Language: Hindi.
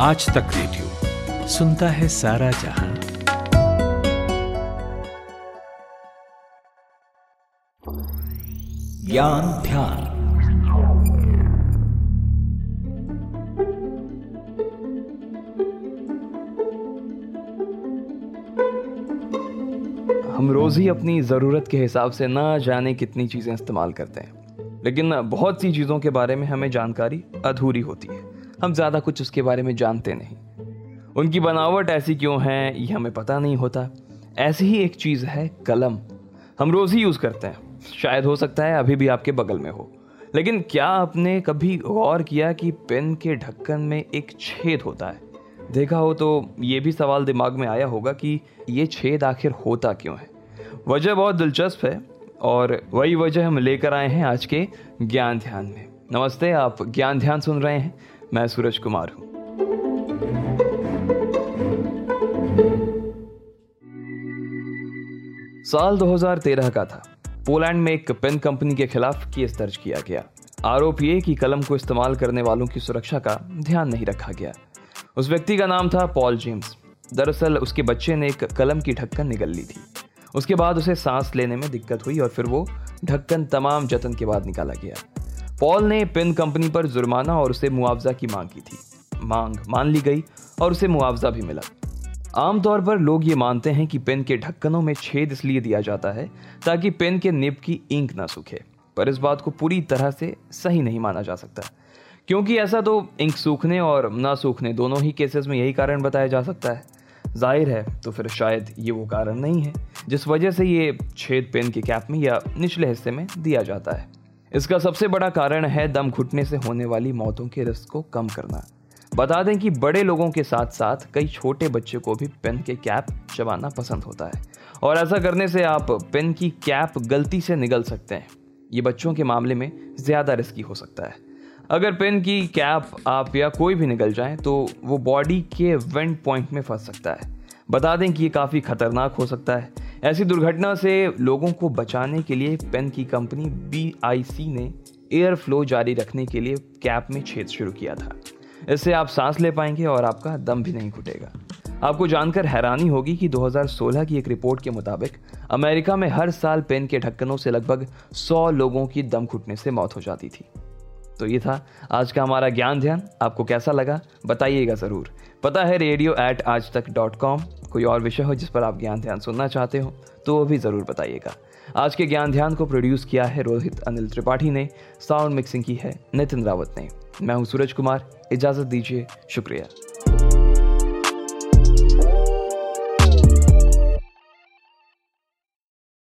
आज तक रेडियो सुनता है सारा जहाँ। ज्ञान ध्यान। हम रोज़ ही अपनी ज़रूरत के हिसाब से ना जाने कितनी चीज़ें इस्तेमाल करते हैं, लेकिन बहुत सी चीज़ों के बारे में हमें जानकारी अधूरी होती है। हम ज़्यादा कुछ उसके बारे में जानते नहीं। उनकी बनावट ऐसी क्यों है, ये हमें पता नहीं होता। ऐसी ही एक चीज़ है, कलम। हम रोज़ ही यूज़ करते हैं। शायद हो सकता है अभी भी आपके बगल में हो। लेकिन क्या आपने कभी गौर किया कि पेन के ढक्कन में एक छेद होता है? देखा हो तो ये भी सवाल दिमाग में आया होगा कि ये छेद आखिर होता क्यों है? वजह बहुत दिलचस्प है, और वही वजह हम लेकर आए हैं आज के ज्ञान ध्यान में। नमस्ते, आप ज्ञान ध्यान सुन रहे हैं। मैं सूरज कुमार हूँ। साल 2013 का था। पोलैंड में एक पेन कंपनी के खिलाफ केस दर्ज किया गया। आरोप ये कि कलम को इस्तेमाल करने वालों की सुरक्षा का ध्यान नहीं रखा गया। उस व्यक्ति का नाम था पॉल जेम्स। दरअसल उसके बच्चे ने एक कलम की ढक्कन निकल ली थी। उसके बाद उसे सांस लेने में दिक्कत हुई और फिर वो ढक्कन तमाम जतन के बाद निकाला गया। पॉल ने पेन कंपनी पर जुर्माना और उसे मुआवजा की मांग की थी। मांग मान ली गई और उसे मुआवजा भी मिला। आमतौर पर लोग ये मानते हैं कि पेन के ढक्कनों में छेद इसलिए दिया जाता है ताकि पेन के निब की इंक ना सूखे, पर इस बात को पूरी तरह से सही नहीं माना जा सकता। क्योंकि ऐसा तो इंक सूखने और ना सूखने दोनों ही केसेस में यही कारण बताया जा सकता है। ज़ाहिर है तो फिर शायद ये वो कारण नहीं है, जिस वजह से ये छेद पेन के कैप में या निचले हिस्से में दिया जाता है। इसका सबसे बड़ा कारण है दम घुटने से होने वाली मौतों के रिस्क को कम करना। बता दें कि बड़े लोगों के साथ साथ कई छोटे बच्चे को भी पेन के कैप चबाना पसंद होता है। और ऐसा करने से आप पेन की कैप गलती से निगल सकते हैं। ये बच्चों के मामले में ज़्यादा रिस्की हो सकता है। अगर पेन की कैप आप या कोई भी निकल जाए तो वो बॉडी के वेंट पॉइंट में फंस सकता है। बता दें कि ये काफ़ी खतरनाक हो सकता है। ऐसी दुर्घटना से लोगों को बचाने के लिए पेन की कंपनी BIC ने एयर फ्लो जारी रखने के लिए कैप में छेद शुरू किया था। इससे आप सांस ले पाएँगे और आपका दम भी नहीं घुटेगा। आपको जानकर हैरानी होगी कि 2016 की एक रिपोर्ट के मुताबिक अमेरिका में हर साल पेन के ढक्कनों से लगभग 100 लोगों की दम घुटने से मौत हो जाती थी। तो ये था आज का हमारा ज्ञान ध्यान। आपको कैसा लगा? बताइएगा ज़रूर। पता है रेडियो एट आज तक डॉट कॉम कोई और विषय हो जिस पर आप ज्ञान ध्यान सुनना चाहते हो तो वो भी ज़रूर बताइएगा। आज के ज्ञान ध्यान को प्रोड्यूस किया है रोहित अनिल त्रिपाठी ने साउंड मिक्सिंग की है नितिन रावत ने। मैं हूँ सूरज कुमार, इजाज़त दीजिए, शुक्रिया।